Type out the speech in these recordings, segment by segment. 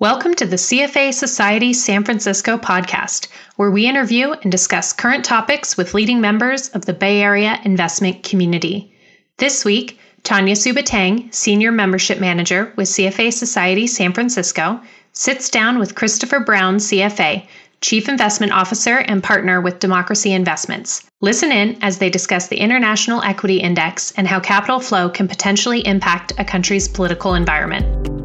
Welcome to the CFA Society San Francisco podcast, where we interview and discuss current topics with leading members of the Bay Area investment community. This week, Tanya Subatang, Senior Membership Manager with CFA Society San Francisco, sits down with Christopher Browne, CFA, Chief Investment Officer and Partner with Democracy Investments. Listen in as they discuss the International Equity Index and how capital flow can potentially impact a country's political environment.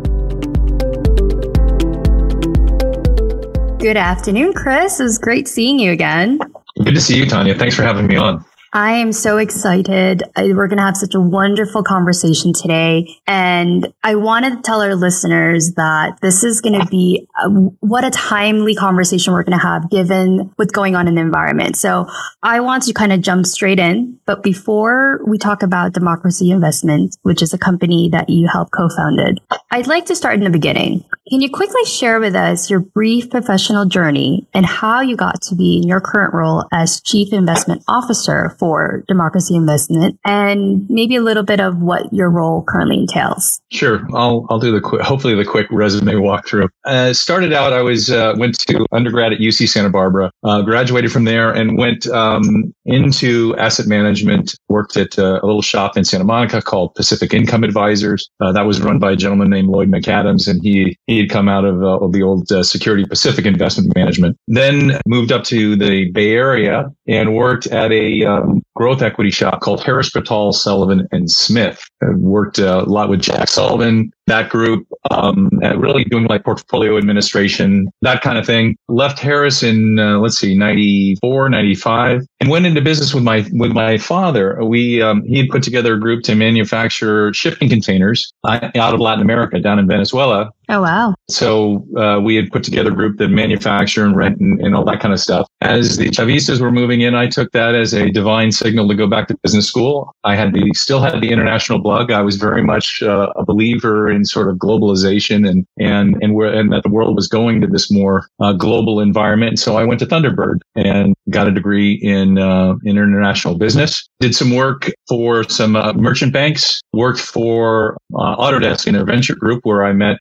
Good afternoon, Chris. It was great seeing you again. Good to see you, Tanya. Thanks for having me on. I am so excited. We're going to have such a wonderful conversation today. And I wanted to tell our listeners that this is going to be a, what a timely conversation we're going to have given what's going on in the environment. So I want to kind of jump straight in. But before we talk about Democracy Investment, which is a company that you helped co-founded, I'd like to start in the beginning. Can you quickly share with us your brief professional journey and how you got to be in your current role as Chief Investment Officer for Democracy Investment and maybe a little bit of what your role currently entails. Sure. I'll, I'll do the quick, hopefully the quick resume walkthrough. Uh, started out, I was, uh, went to undergrad at UC Santa Barbara, uh, graduated from there and went, um, into asset management, worked at uh, a little shop in Santa Monica called Pacific Income Advisors. Uh, that was run by a gentleman named Lloyd McAdams and he, he had come out of, uh, the old Security Pacific Investment Management. Then moved up to the Bay Area and worked at a, um, growth equity shop called Harris Bretall Sullivan and Smith. I worked a lot with Jack Sullivan, that group, um, really doing like portfolio administration, that kind of thing. Left Harris in, uh, let's see, 94, 95 and went into business with my, with my father. We, um, he had put together a group to manufacture shipping containers uh, out of Latin America down in Venezuela. Oh, wow. So, uh, we had put together a group that manufacture and rent and, and all that kind of stuff. As the Chavistas were moving in, I took that as a divine signal to go back to business school. I had the, still had the international bug. I was very much uh, a believer in sort of globalization and and and where and that the world was going to this more uh, global environment. So I went to Thunderbird and got a degree in uh, in international business. Did some work for some uh, merchant banks. Worked for uh, Autodesk in a venture group where I met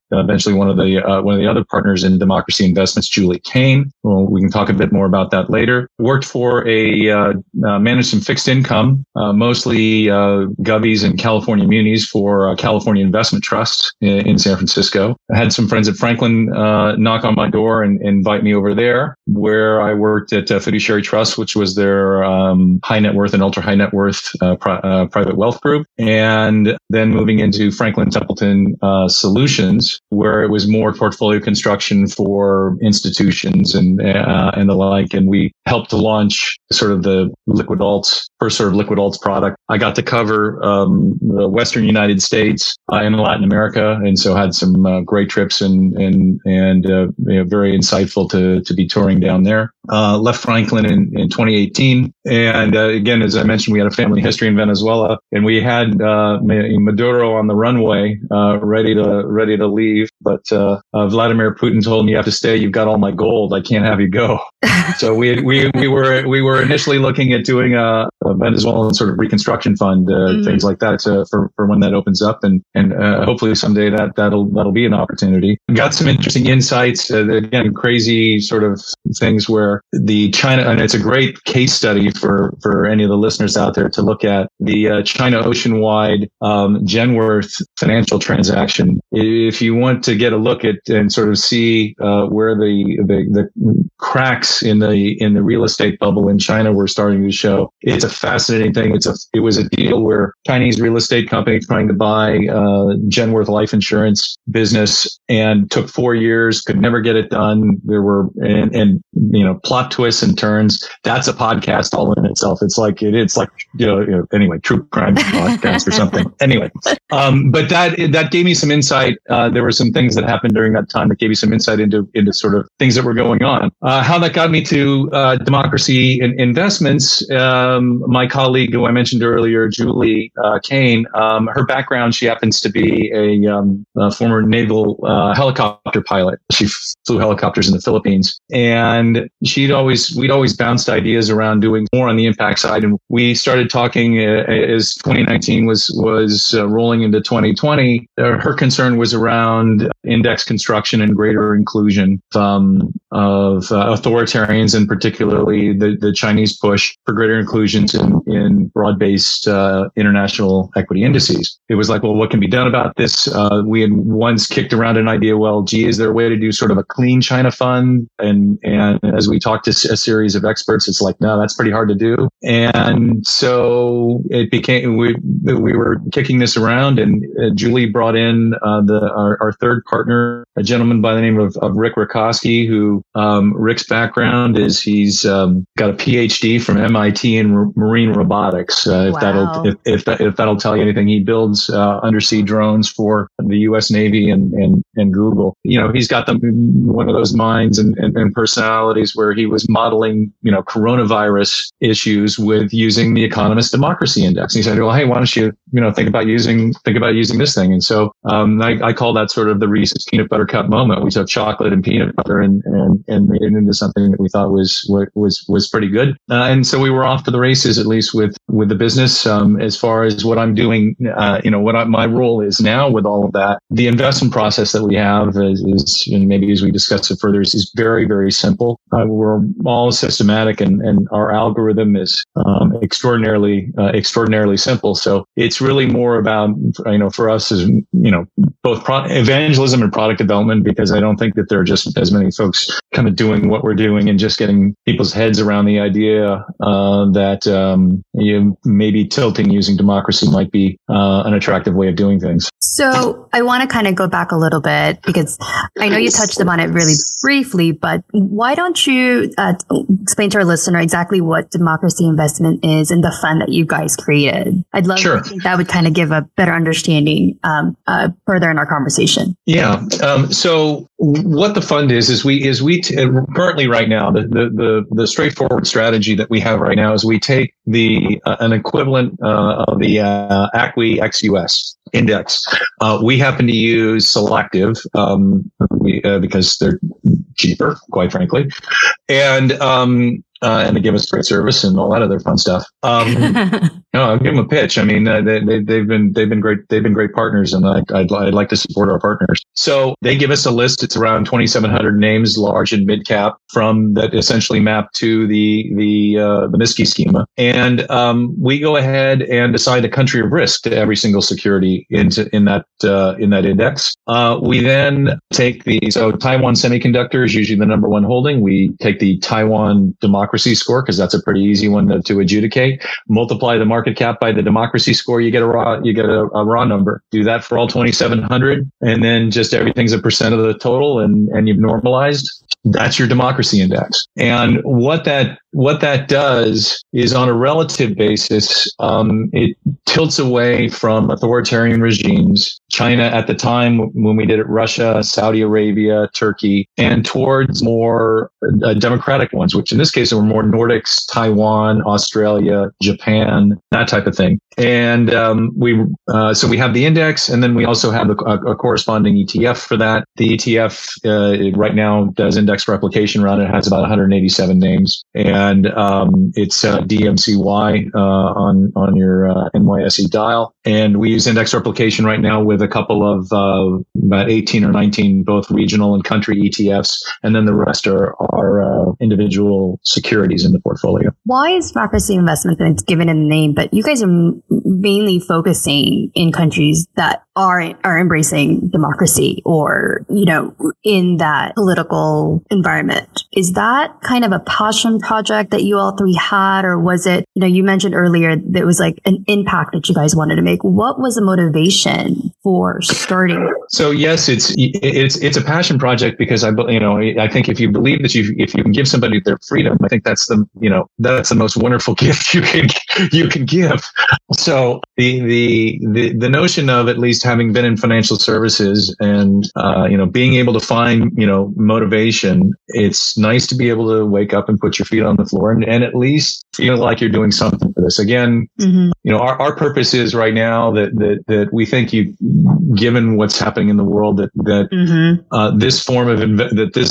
one of the uh, one of the other partners in Democracy Investments, Julie Kane. Well, we can talk a bit more about that later. Worked for a managed some fixed income, mostly govies and California munis for California Investment Trust in, in San Francisco. I had some friends at Franklin uh, knock on my door and, and, invite me over there, where I worked at uh, Fiduciary Trust, which was their um, high net worth and ultra high net worth uh, pri- uh, private wealth group, and then moving into Franklin Templeton uh, Solutions, where it was more portfolio construction for institutions and uh, and the like, and we helped to launch sort of the liquid alts first sort of liquid alts product. I got to cover um, the Western United States and Latin America and so had some uh, great trips and and and uh, you know, very insightful to to be touring down there. Uh, left Franklin in, in 2018, and uh, again, as I mentioned, we had a family history in Venezuela, and we had uh, Maduro on the runway, uh, ready to ready to leave, but Vladimir Putin told me, "You have to stay. You've got all my gold. I can't have you go." so we we we were we were initially looking at doing a, a Venezuelan sort of reconstruction fund, mm-hmm. things like that, to, for for when that opens up, and and hopefully someday that that'll that'll be an opportunity. Got some interesting insights. Uh, again, crazy sort of things where the China and it's a great case study for for any of the listeners out there to look at the uh, China Oceanwide um, Genworth financial transaction. If you want to get a look at and sort of see uh, where the, the the cracks in the in the real estate bubble in China were starting to show, it's a fascinating thing. It's a it was a deal where Chinese real estate company trying to buy uh, Genworth life insurance business and took four years, could never get it done. There were, and, and, you know, plot twists and turns. That's a podcast all in itself. It's like, it, it's like, you know, you know anyway, true crime podcast or something. Anyway, um, but that, that gave me some insight. Uh, there were some things that happened during that time that gave me some insight into, into sort of things that were going on. Uh, how that got me to, uh, democracy and investments. Um, my colleague who I mentioned earlier, Julie, uh, Kane, um, her background, she happens to be a um, a former naval uh, helicopter pilot. She flew helicopters in the Philippines, and she'd always we'd always bounced ideas around doing more on the impact side, and we started talking uh, as 2019 was was uh, rolling into 2020. Uh, her concern was around index construction and greater inclusion um, of uh, authoritarians, and particularly the, the Chinese push for greater inclusions in, in broad based uh, international equity indices. It was like, well, what can be done about this? Uh, we had once kicked around an idea. Well, gee, is there a way to do sort of a clean China fund? And and as we talked to a series of experts, it's like, no, that's pretty hard to do. And so it became we we were kicking this around, and uh, Julie brought in uh, the our, our, third partner, a gentleman by the name of, of Rick Rakosky, who um, Rick's background is he's um, got a PhD from MIT in marine robotics. Uh, if wow. that'll if if, that, if that'll tell you anything, he builds uh, undersea drones for the U.S. Navy and and and Google. You know, he's got the one of those minds and, and, and personalities where he was modeling you know coronavirus issues with using the Economist Democracy Index. And he said, well, hey, why don't you you know think about using think about using this thing? And so um, I, I call that sort of the Reese's peanut butter cup moment. We took chocolate and peanut butter and and, and made it into something that we thought was was was pretty good. Uh, and so we were off to the races at least with with the business. Um, as far as what I'm doing, uh, you know, what I, my role is now with all of that, the investment process that we have is, is maybe as we discuss it further, is, is very very simple. Uh, we're all systematic, and and our algorithm is um, extraordinarily uh, extraordinarily simple. So it's really more about you know for us is you know both pro- evangelism and product development because I don't think that there are just as many folks kind of doing what we're doing and just getting people's heads around the idea uh, that um, you maybe tilting using democracy might be uh, an attractive way of doing things. So I want to kind of go back a little bit because I know you touched upon it really briefly, but why don't you uh, explain to our listener exactly what democracy investment is and the fund that you guys created? I'd love sure. to think that would kind of give a better understanding um, uh, further in our conversation. Yeah. Um, so what the fund is is we is we t- currently right now the, the, the the straightforward strategy that we have right now is we take the uh, an equivalent uh, of the uh, ACWI ex US index. Uh, we happen to use Solactive um, we, uh, because they're cheaper, quite frankly, and um, uh, and they give us great service and all that other fun stuff. Um, no, I'll give them a pitch. I mean, uh, they, they, they've been they've been great. They've been great partners, and I, I'd, I'd like to support our partners. So they give us a list. It's around 2,700 names, large and mid cap, from that essentially map to the the uh, the MSCI schema, and um, we go ahead and assign a country of risk to every single security into in that uh, in that index. Uh, we then take the so Taiwan Semiconductor is usually the number one holding. We take the Taiwan Democracy democracy score because that's a pretty easy one to, to, adjudicate. Multiply the market cap by the democracy score, you get a raw you get a, a raw number. Do that for all 2,700, and then just everything's a percent of the total, and and you've normalized. That's your democracy index. And what that what that does is on a relative basis, um, it tilts away from authoritarian regimes. China at the time when we did it, Russia, Saudi Arabia, Turkey, and towards more uh, democratic ones, which in this case were more Nordics, Taiwan, Australia, Japan, that type of thing. And um, we uh, so we have the index, and then we also have a, a corresponding ETF for that. The ETF uh, right now does index replication run. it has about 187 names, and um, it's uh, DMCY uh, on on your uh, NYSE dial. And we use index replication right now with a couple of uh, about 18 or 19 both regional and country ETFs, and then the rest are are individual securities in the portfolio. Why is democracy investment? It's given in the name, but you guys are mainly focusing in countries that are are embracing democracy or you know in that political environment. Is that kind of a passion project that you all three had, or was it? You know, you mentioned earlier that it was like an impact that you guys wanted to make. What was the motivation for starting? So yes, it's it's it's a passion project because I you know I think if you believe that you if you can give somebody their freedom, I think that's the you know that's the most wonderful gift you can you can give. So the the the, the notion of at least having been in financial services and uh, you know being able to find you know motivation, it's nice to be able to wake up and put your feet on the floor and, and at least feel like you're doing something for this. Again, mm-hmm. you know our, our purpose is right now now that that that we think you, given what's happening in the world, that that Mm-hmm. uh, this form of inve- that this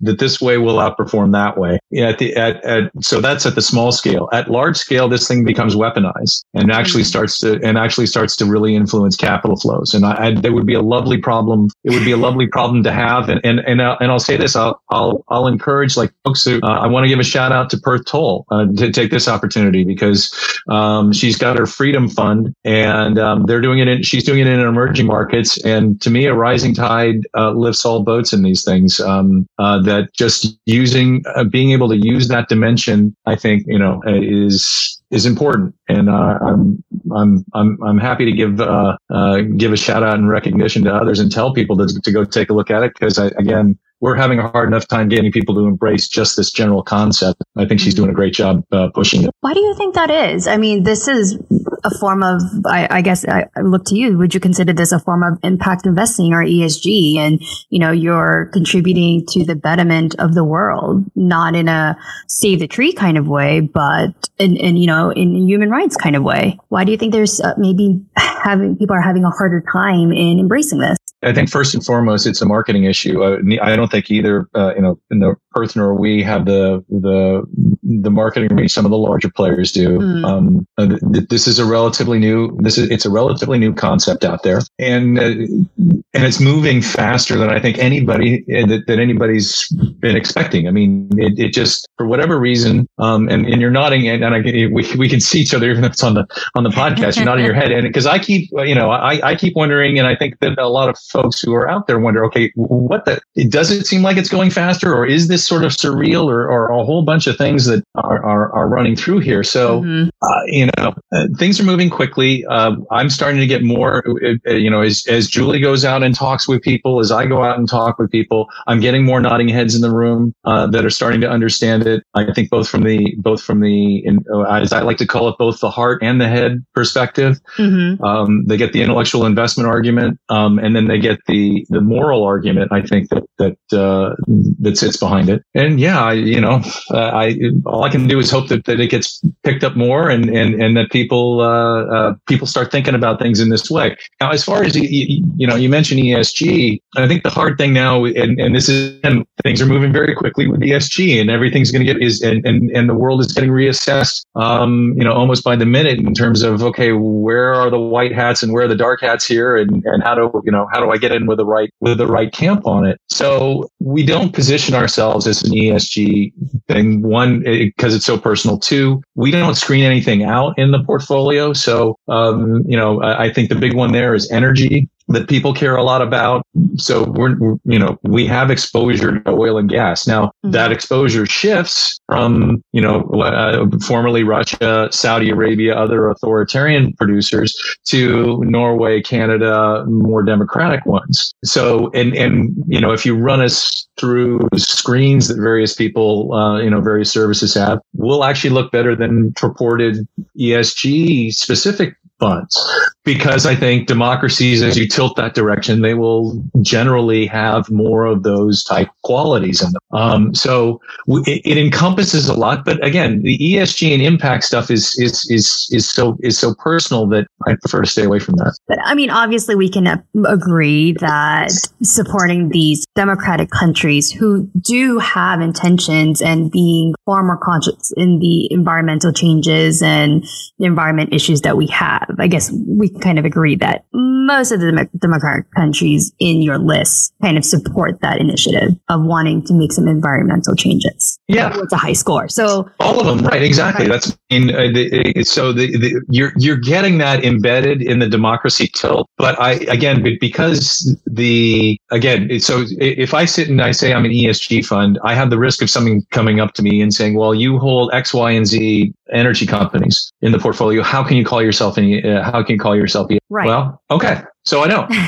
that this way will outperform that way. Yeah, at the at, at so that's at the small scale. At large scale, this thing becomes weaponized and actually starts to and actually starts to really influence capital flows. And I, I there would be a lovely problem. It would be a lovely problem to have. And and and, I'll, and I'll say this. I'll I'll I'll encourage like folks who uh, I want to give a shout out to Perth Tolle uh, to take this opportunity because um, she's got her Freedom Fund and um, they're doing it. In, she's doing it in emerging markets. And to me, a rising tide uh, lifts all boats in these things. Um, uh, that just using uh, being able to use that dimension, I think you know is is important, and uh, I'm I'm I'm I'm happy to give uh, uh, give a shout out and recognition to others and tell people to, to go take a look at it because again we're having a hard enough time getting people to embrace just this general concept. I think she's doing a great job uh, pushing it. Why do you think that is? I mean, this is a form of, I, I guess I, I look to you. Would you consider this a form of impact investing or ESG? And, you know, you're contributing to the betterment of the world, not in a save the tree kind of way, but in, in you know, in human rights kind of way. Why do you think there's uh, maybe having, people are having a harder time in embracing this? I think first and foremost, it's a marketing issue. Uh, I don't think either, uh, you know, in the Perth nor we have the the the marketing reach some of the larger players do. Mm. Um, uh, th- this is a relatively new. This is it's a relatively new concept out there, and uh, and it's moving faster than I think anybody uh, that, that anybody's been expecting. I mean, it, it just for whatever reason, um, and, and you're nodding, and, and I, we we can see each other even if it's on the on the podcast. You're nodding your head, and because I keep, you know, I I keep wondering, and I think that a lot of folks who are out there wonder, okay, what the, does it seem like it's going faster or is this sort of surreal or, or a whole bunch of things that are, are, are running through here? So, Mhm. uh, you know, uh, things are moving quickly. Uh, I'm starting to get more, uh, you know, as, as Julie goes out and talks with people, as I go out and talk with people, I'm getting more nodding heads in the room, uh, that are starting to understand it. I think both from the, both from the, in, uh, as I like to call it, both the heart and the head perspective. Mhm. Um, they get the intellectual investment argument, um, and then they get the the moral argument. I think that that uh, that sits behind it. And yeah, I, you know, uh, I all I can do is hope that, that it gets picked up more, and and and that people uh, uh, people start thinking about things in this way. Now, as far as you, you know, you mentioned ESG. I think the hard thing now, and, and this is and things are moving very quickly with ESG, and everything's going to get is and, and and the world is getting reassessed. Um, you know, almost by the minute in terms of okay, where are the white hats and where are the dark hats here, and and how do you know how do I get in with the right with the right camp on it? So we don't position ourselves as an ESG thing. One, because it's so personal. Two, we don't screen anything out in the portfolio. So um, you know, I, I think the big one there is energy that people care a lot about. So we're, you know, we have exposure to oil and gas. Now Mhm. that exposure shifts from, you know, uh, formerly Russia, Saudi Arabia, other authoritarian producers to Norway, Canada, more democratic ones. So, and, and, you know, if you run us through screens that various people, uh, you know, various services have, we'll actually look better than purported ESG specific funds because I think democracies, as you tilt that direction, they will generally have more of those type qualities in them. Um, so w- it, encompasses a lot, but again, the ESG and impact stuff is is is is so is so personal that I prefer to stay away from that. But I mean, obviously, we can agree that supporting these democratic countries who do have intentions and being far more conscious in the environmental changes and the environment issues that we have. I guess we kind of agree that most of the democratic countries in your list kind of support that initiative of wanting to make some environmental changes. Yeah, It's a high score. So, All of them, right? Exactly. That's in uh, the, uh, so the, the you're you're getting that embedded in the democracy tilt. But I again, because the again, so if I sit and I say I'm an ESG fund, I have the risk of something coming up to me and saying, "Well, you hold X, Y, and Z energy companies in the portfolio. How can you call yourself an? Uh, how can you call yourself? E-" right. Well, okay, so I know.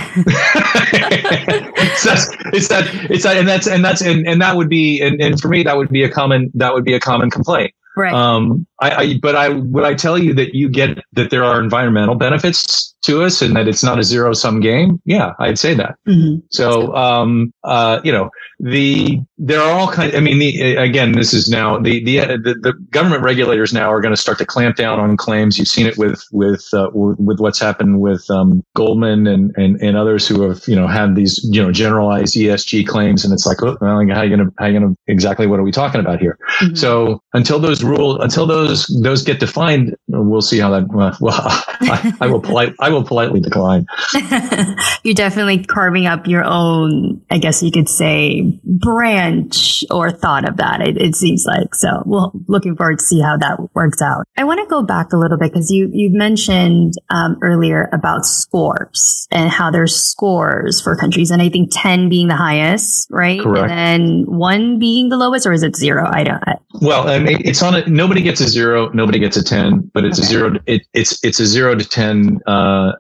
it's, that, it's that it's that and that's and that's and, and that would be and, and for me that would be a common that would be a common complaint right. um I, I but i would i tell you that you get that there are environmental benefits to us and that it's not a zero sum game, yeah, I'd say that. Mm-hmm. So, um, uh, you know, the there are all kinds. I mean, the, again, this is now the, the the the government regulators now are going to start to clamp down on claims. You've seen it with with uh, with what's happened with um, Goldman and, and and others who have you know had these you know generalized ESG claims, and it's like, well, how are you going to how are you going to exactly what are we talking about here? Mm-hmm. So until those rule until those those get defined, we'll see how that. Well, I, I will polite I will politely decline. You're definitely carving up your own, I guess you could say, branch or thought of that. It, it seems like so. Well, looking forward to see how that works out. I want to go back a little bit because you you mentioned um, earlier about scores and how there's scores for countries, and I think ten being the highest, right? Correct. And then one being the lowest, or is it zero? I don't. I, well, I mean, it's on it. Nobody gets a zero. Nobody gets a ten, but it's okay. a zero. It, it's it's a zero to ten. Uh, uh,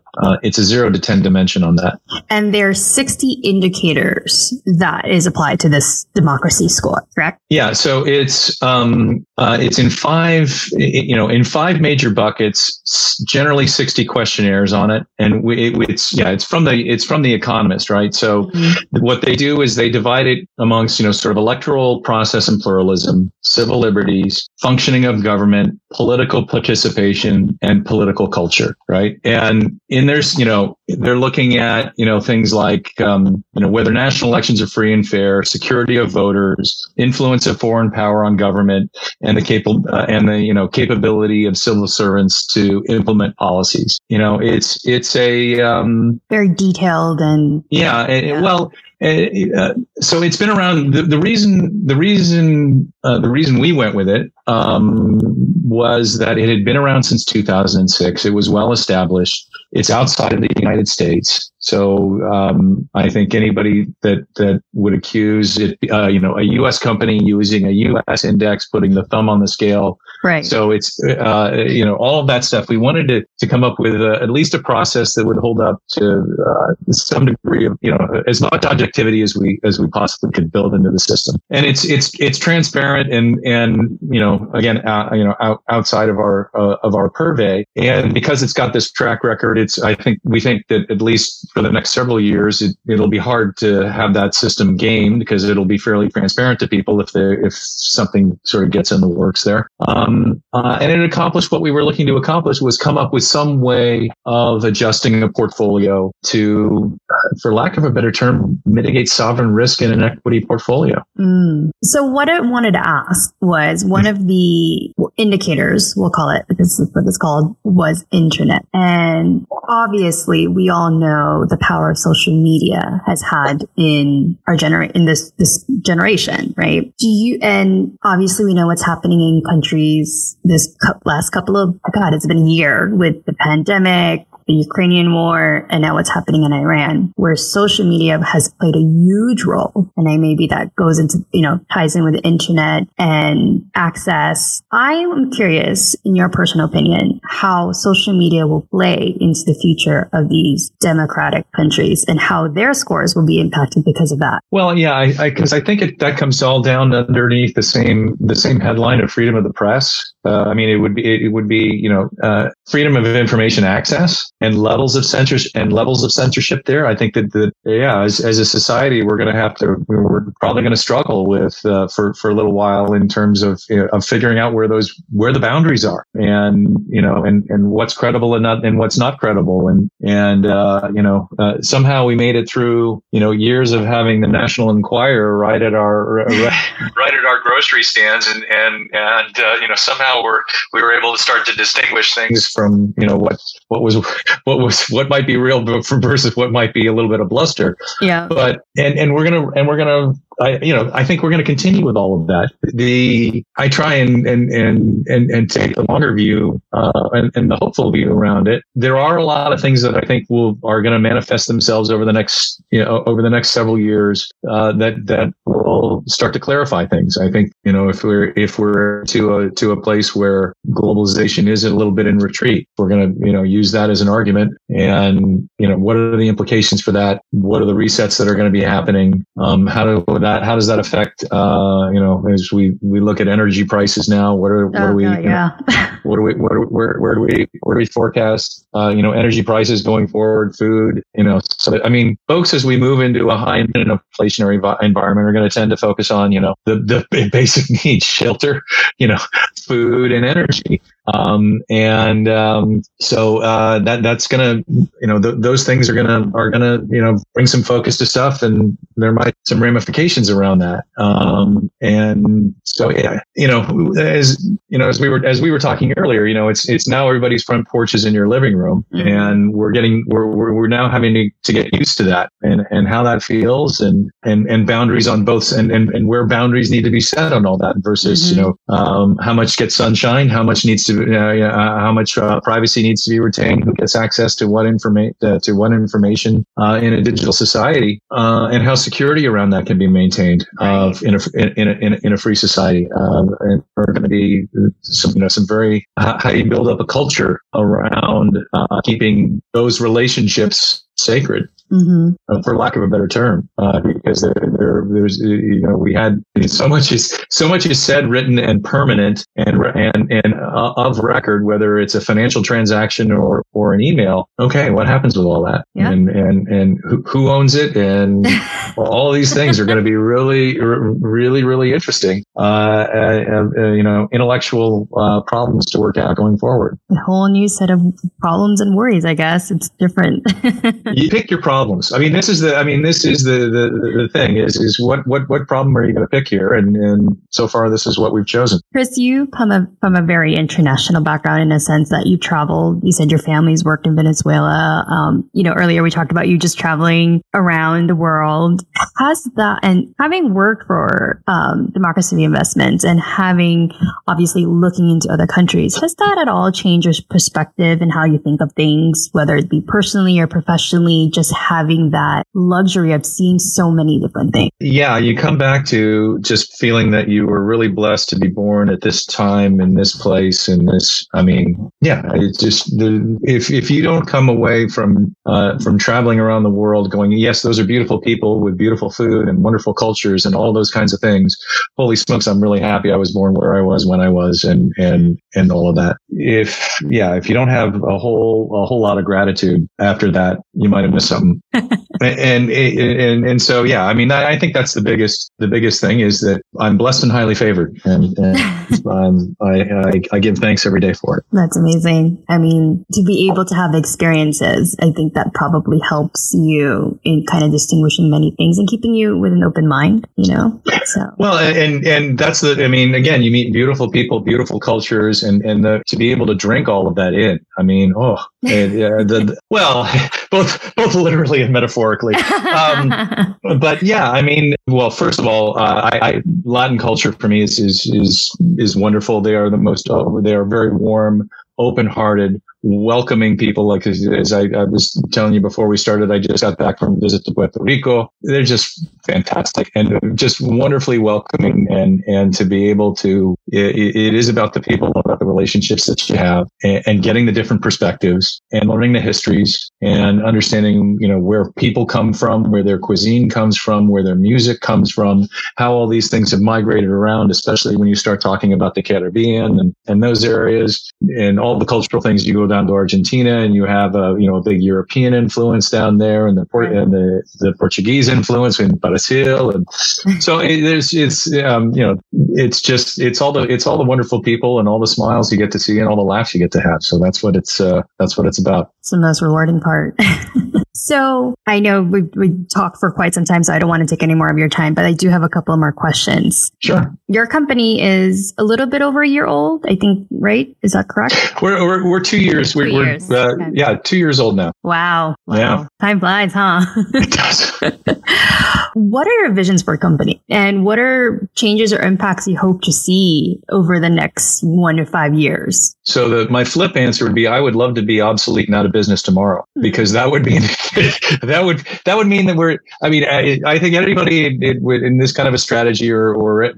it's a zero to 10 dimension on that. And there are 60 indicators that is applied to this democracy score, correct? Yeah. So it's, um, uh, it's in five, you know, in five major buckets, generally 60 questionnaires on it. And we, it, it's, yeah, it's from the, it's from the economist, right? So mm-hmm. what they do is they divide it amongst, you know, sort of electoral process and pluralism, civil liberties, functioning of government, political participation, and political culture, right? And in there's, you know, they're looking at, you know, things like, um, you know, whether national elections are free and fair, security of voters, influence of foreign power on government, and the capable uh, and the you know capability of civil servants to implement policies. You know, it's it's a um, very detailed and yeah, yeah. well uh, so it's been around. The, the reason, the reason, uh, the reason we went with it um, was that it had been around since 2006. It was well established. It's outside of the United States, so um, I think anybody that that would accuse it, uh, you know, a U.S. company using a U.S. index, putting the thumb on the scale. Right. So it's uh, you know all of that stuff. We wanted to to come up with a, at least a process that would hold up to uh, some degree of you know as much objectivity as we as we possibly could build into the system. And it's it's it's transparent and and you know again uh, you know out, outside of our uh, of our purvey. And because it's got this track record, it's I think we think that at least for the next several years, it, it'll be hard to have that system gamed because it'll be fairly transparent to people if they if something sort of gets in the works there. Um, uh, and it accomplished what we were looking to accomplish was come up with some way of adjusting a portfolio to, for lack of a better term, mitigate sovereign risk in an equity portfolio. Mm. So what I wanted to ask was one of the indicators, we'll call it, this is what it's called, was internet. And obviously we all know the power of social media has had in our generation, in this, this generation, right? Do you, and obviously we know what's happening in countries this last couple of, God, it's been a year with the pandemic, the Ukrainian war, and now what's happening in Iran, where social media has played a huge role. And I maybe that goes into, you know, ties in with the internet and access. I am curious, in your personal opinion, how social media will play into the future of these democratic countries and how their scores will be impacted because of that. Well, yeah, because I, I, I, think it, that comes all down underneath the same the same headline of freedom of the press. Uh, I mean, it would be it would be you know uh, freedom of information access and levels of censorship and levels of censorship there. I think that the yeah, as, as a society, we're going to have to we're probably going to struggle with uh, for for a little while in terms of you know, of figuring out where those where the boundaries are and you know and and what's credible and not and what's not credible and and uh, you know uh, somehow we made it through you know years of having the National Enquirer right at our right, right at our grocery stands and and and uh, you know somehow we're we were able to start to distinguish things from you know what what was what was what might be real versus what might be a little bit of bluster. Yeah. But and and we're gonna and we're gonna I, you know, I think we're going to continue with all of that. The I try and and and and, and take the longer view uh, and, and the hopeful view around it. There are a lot of things that I think will are going to manifest themselves over the next you know over the next several years uh, that that will start to clarify things. I think you know if we're if we're to a to a place where globalization is a little bit in retreat, we're going to you know use that as an argument. And you know what are the implications for that? What are the resets that are going to be happening? Um, how do that that how does that affect uh, you know as we we look at energy prices now what are what oh, are we yeah What do we, what, where, where do we, where do we forecast, uh, you know, energy prices going forward, food, you know, so, I mean, folks, as we move into a high inflationary environment are going to tend to focus on, you know, the, the basic needs, shelter, you know, food and energy. Um, and um, so uh, that that's gonna, you know, th- those things are gonna are gonna, you know, bring some focus to stuff, and there might some ramifications around that. Um, and so yeah, you know, as you know, as we were as we were talking earlier, you know, it's it's now everybody's front porch is in your living room, mm-hmm. and we're getting we're, we're we're now having to, to get used to that and and how that feels and and and boundaries on both and and, and where boundaries need to be set on all that versus mm-hmm. you know um, how much gets sunshine, how much needs to uh, uh, how much uh, privacy needs to be retained, who gets access to what information uh, to what information uh, in a digital society, uh, and how security around that can be maintained right. in, a, in, a, in, a, in a free society. and are going to be some you know some very Uh, how you build up a culture around uh, keeping those relationships sacred mm-hmm. uh, for lack of a better term, uh, because there, there, there's, you know, we had so much is so much is said, written, and permanent, and and and uh, of record, whether it's a financial transaction or or an email. Okay, what happens with all that? Yeah. And and and who, who owns it? And all these things are going to be really, really, really interesting. Uh, uh, uh, you know, intellectual problems to work out going forward. A whole new set of problems and worries. I guess it's different. you pick your problems. I mean, this is the. I mean, this is the the, the thing is is what what what problem are you going to pick here? And and so far, this is what we've chosen. Chris, you come a, from a very international background in a sense that you traveled. You said your family's worked in Venezuela. Um, you know, earlier we talked about you just traveling around the world. Has that and having worked for um, democracy investments and having obviously looking into other countries, has that at all changed your perspective and how you think of things, whether it be personally or professionally? Just having that luxury of seeing so many different things. Yeah, you come back to just feeling that you were really blessed to be born at this time in this place in this. I mean, yeah, it's just the, if if you don't come away from uh, from traveling around the world going, yes, those are beautiful people with beautiful food and wonderful cultures and all those kinds of things. Holy smokes, I'm really happy I was born where I was when I was and and and all of that. If yeah, if you don't have a whole a whole lot of gratitude after that, you might have missed something. and, and and so yeah, I mean, I, I, think that's the biggest the biggest thing is that I'm blessed and highly favored, and, and um, I, I, I give thanks every day for it. That's amazing. I mean, to be able to have experiences, I think that probably helps you in kind of distinguishing many things and keeping you with an open mind. You know, so well, and and that's the. I mean, again, you meet beautiful people, beautiful cultures, and and the, to be able to drink all of that in. I mean, oh, and, uh, the, well, both both literally and metaphorically. Um, but yeah, I mean, well, first of all, uh, I, I, Latin culture for me is is is is wonderful. They are the most. Uh, they are very warm, open-hearted, welcoming people. Like as, as I, I, was telling you before we started, I just got back from a visit to Puerto Rico. They're just fantastic and just wonderfully welcoming. And and to be able to, it, it is about the people, about the relationships that you have, and, and, getting the different perspectives, and learning the histories, and understanding you know where people come from, where their cuisine comes from, where their music comes from, how all these things have migrated around, especially when you start talking about the Caribbean and and those areas, and all the cultural things you go down to Argentina and you have a you know a big European influence down there and the and the, the Portuguese influence in Brazil and so it, there's it's um, you know it's just it's all the it's all the wonderful people and all the smiles you get to see and all the laughs you get to have so that's what it's uh, that's what it's about. It's the most rewarding part. So I know we we talked for quite some time, so I don't want to take any more of your time, but I do have a couple more questions. Sure. Your company is a little bit over a year old, I think, right? Is that correct? We're we're, we're two years. We're, years. we're uh, okay. yeah, two years old now. Wow. wow. Yeah. Time flies, huh? It does. what are your visions for a company, and what are changes or impacts you hope to see over the next one to five years? So the, my flip answer would be, I would love to be obsolete and out of business tomorrow, hmm. because that would mean that would that would mean that we're. I mean, I, I think anybody in, in, this kind of a strategy or or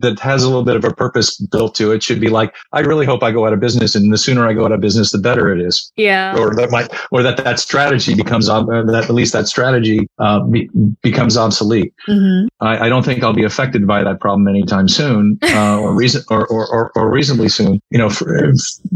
that has a little bit of a purpose built to it should be like, I really hope I go out of business, and the sooner I go out of business, the better it is. Yeah. Or that might, or that that strategy becomes, that at least that strategy uh, be, becomes obsolete. Mm-hmm. I, I, don't think I'll be affected by that problem anytime soon, uh, or reason, or, or, or, or, reasonably soon. You know, for,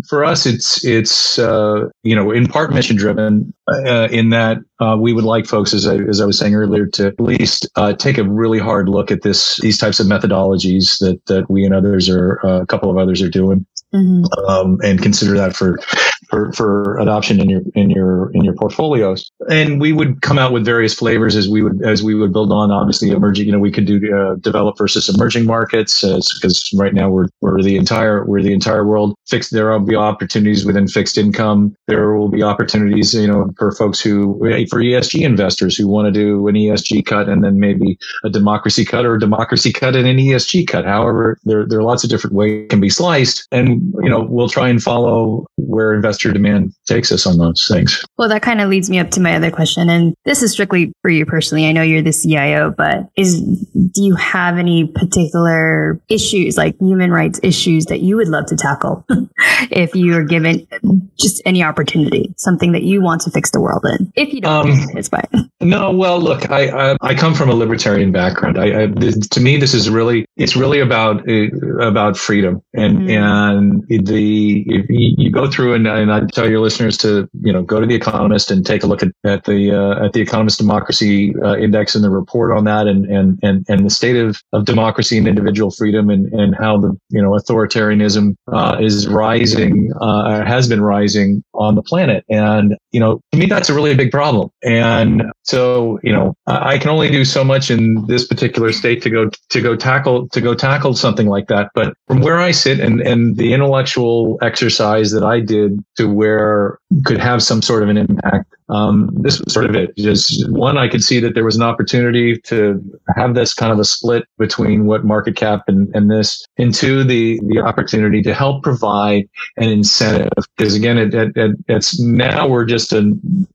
for us, it's it's uh, you know in part mission driven, uh, in that uh, we would like folks, as I, as I was saying earlier, to at least uh, take a really hard look at this these types of methodologies that that we and others are uh, a couple of others are doing, mm-hmm. um, and consider that for for, for adoption in your in your in your portfolios. And we would come out with various flavors as we would as we would build on. Obviously, emerging. You know, we could do uh, develop versus emerging markets because uh, right now we're we're the entire we're the entire world fixed. There will be opportunities within fixed income. There will be opportunities, you know, for folks who for ESG investors who want to do an ESG cut and then maybe a democracy cut or a democracy cut and an ESG cut. However, there there are lots of different ways it can be sliced, and you know we'll try and follow where investors demand takes us on those things. Well, that kind of leads me up to my other question. And this is strictly for you personally. I know you're the CIO, but is, do you have any particular issues, like human rights issues that you would love to tackle if you are given just any opportunity, something that you want to fix the world in? If you don't, um, it's fine. No, well, look, I, I, I come from a libertarian background. I, I, to me, this is really, it's really about, uh, about freedom and, mm-hmm. and the, if you go through and, and I'd tell your listeners to, you know, go to the Economist and take a look at, at the uh, at the Economist Democracy uh, Index and the report on that, and and and and the state of, of democracy and individual freedom, and and how the you know authoritarianism uh, is rising, uh, has been rising on the planet, and you know, to me, that's a really big problem, and so you know, I can only do so much in this particular state to go to go tackle to go tackle something like that, but from where I sit and and the intellectual exercise that I did to where could have some sort of an impact. Um, this was sort of it. Just one, I could see that there was an opportunity to have this kind of a split between what market cap and, and this, and two, the the opportunity to help provide an incentive. Because again, it, it, it, it's now we're just a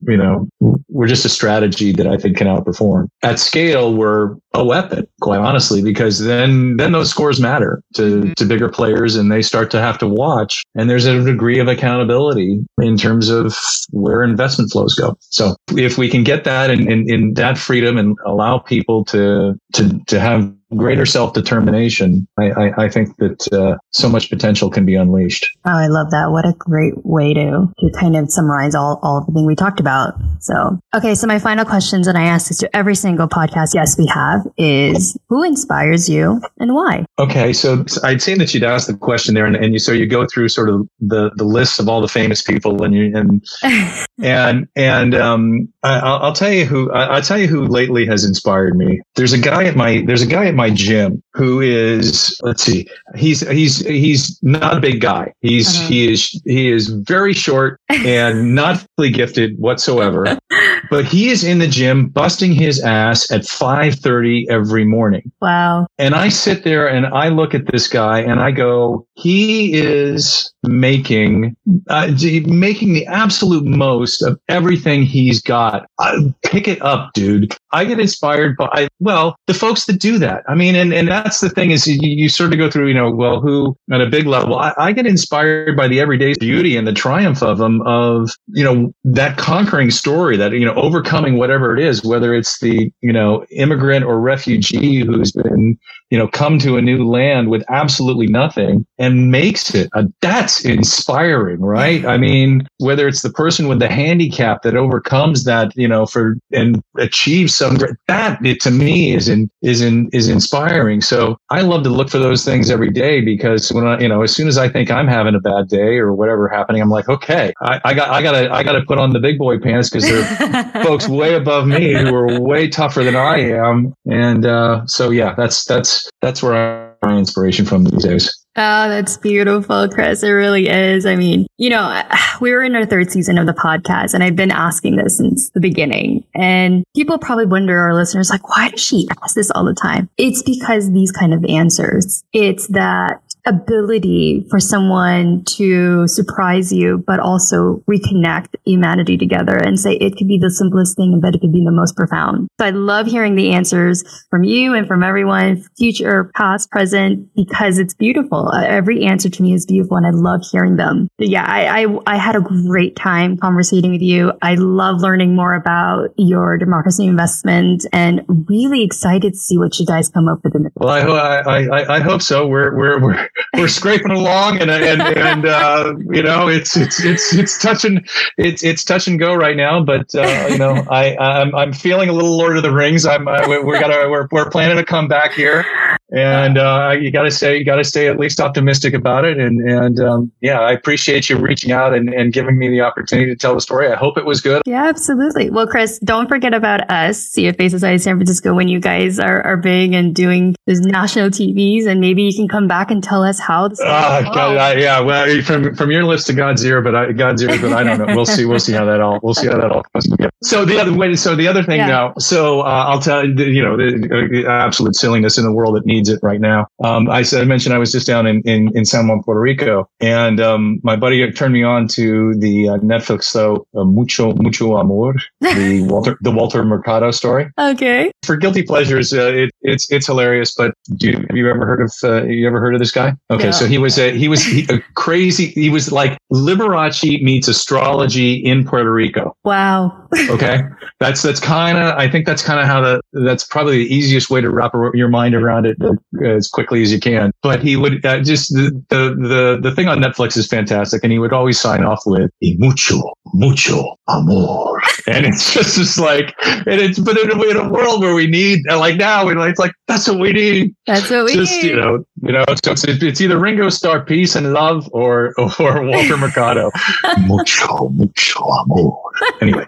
you know we're just a strategy that I think can outperform at scale. We're a weapon, quite honestly, because then then those scores matter to to bigger players, and they start to have to watch, and there's a degree of accountability in terms of where investment flows So if we can get that and in, in that freedom and allow people to to to have greater self determination, I, I, I, think that uh, so much potential can be unleashed. Oh, I love that. What a great way to, to kind of summarize all, all the thing we talked about. So, okay. So my final questions, and I ask this to every single podcast yes we have, is who inspires you and why? Okay. So I'd seen that you'd asked the question there, and, and you, so you go through sort of the, the list of all the famous people, and you, and, and, and, um, I, will tell you who, I, will tell you who lately has inspired me. There's a guy at my, there's a guy at my gym who is let's see he's he's he's not a big guy he's uh-huh. he is he is very short and not fully gifted whatsoever but he is in the gym busting his ass at 5:30 every morning wow and i sit there and i look at this guy and i go he is making uh, making the absolute most of everything he's got. Uh, pick it up dude. I get inspired by well the folks that do that. I mean, and, and that's the thing is you, you sort of go through, you know, well, who at a big level, I, I, get inspired by the everyday beauty and the triumph of them of, you know, that conquering story that, you know, overcoming whatever it is, whether it's the, you know, immigrant or refugee who's been, you know, come to a new land with absolutely nothing and makes it. A, that's inspiring, right? I mean, whether it's the person with the handicap that overcomes that, you know, for and achieves some that it, to me is in is in is inspiring. So I love to look for those things every day because when I, you know, as soon as I think I'm having a bad day or whatever happening, I'm like, okay, I, I got I gotta I gotta put on the big boy pants because there are folks way above me who are way tougher than I am, and uh, so yeah, that's that's that's where I my inspiration from these days. Oh, that's beautiful, Chris. It really is. I mean, you know, we were in our third season of the podcast, and I've been asking this since the beginning. And people probably wonder, our listeners, like, why does she ask this all the time? It's because these kind of answers. It's that ability for someone to surprise you, but also reconnect humanity together and say it could be the simplest thing, but it could be the most profound. So I love hearing the answers from you and from everyone, future, past, present, because it's beautiful. Uh, every answer to me is beautiful and I love hearing them. But yeah, I, I, I had a great time conversating with you. I love learning more about your democracy investment and really excited to see what you guys come up with in the future. Well, I, I, I, I hope so. We're, we're, we're, we're scraping along and, and, and, uh, you know, it's, it's, it's, it's touch and, it's, it's touch and go right now, but, uh, you know, I, I'm, I'm feeling a little Lord of the Rings. I'm, uh, we're, gotta, we're, we're planning to come back here and, uh, you gotta say, you gotta stay at least optimistic about it. And, and, um, yeah, I appreciate you reaching out and, and giving me the opportunity to tell the story. I hope it was good. Yeah, absolutely. Well, Chris, don't forget about us, CFA Society San Francisco, when you guys are, are big and doing those national TVs, and maybe you can come back and tell us how. This uh, God, I, yeah, well, from from your list to God's ear, but I, God's ear, but I don't know. We'll see. We'll see how that all. We'll see how that all comes together. So the other way. So the other thing yeah. now. So uh, I'll tell you. You know, the, uh, absolute silliness in the world that needs it right now. Um, I said I mentioned I was just down in in, in San Juan, Puerto Rico, and um, my buddy turned me on to the uh, Netflix show uh, Mucho Mucho Amor, the Walter the Walter Mercado story. Okay. For guilty pleasures, uh, it, it's it's hilarious. But do you, have you ever heard of uh, you ever heard of this guy? Okay, yeah. so he was a he was he, a crazy. He was like Liberace meets astrology in Puerto Rico. Wow. okay, that's that's kind of I think that's kind of how the that's probably the easiest way to wrap your mind around it as quickly as you can. But he would uh, just the, the the the thing on Netflix is fantastic, and he would always sign off with mucho mucho amor, and it's just just like and it's but in a, in a world where we need like now we it's like that's what we need. That's what we just, need. You know, you know. So it's, it's either Ringo Starr, peace and love, or or Walter Mercado, mucho mucho amor. Anyway,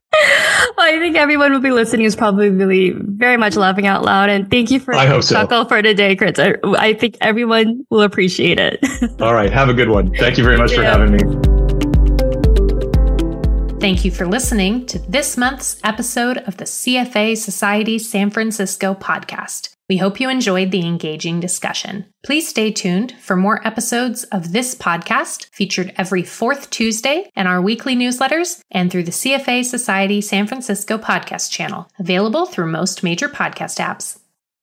well, I think everyone will be listening is probably really very much laughing out loud. And thank you for I hope so. chuckle for today, Chris. I, I think everyone will appreciate it. All right, have a good one. Thank you very much for having me. Thank you for listening to this month's episode of the CFA Society San Francisco podcast. We hope you enjoyed the engaging discussion. Please stay tuned for more episodes of this podcast featured every fourth Tuesday in our weekly newsletters and through the CFA Society San Francisco podcast channel, available through most major podcast apps.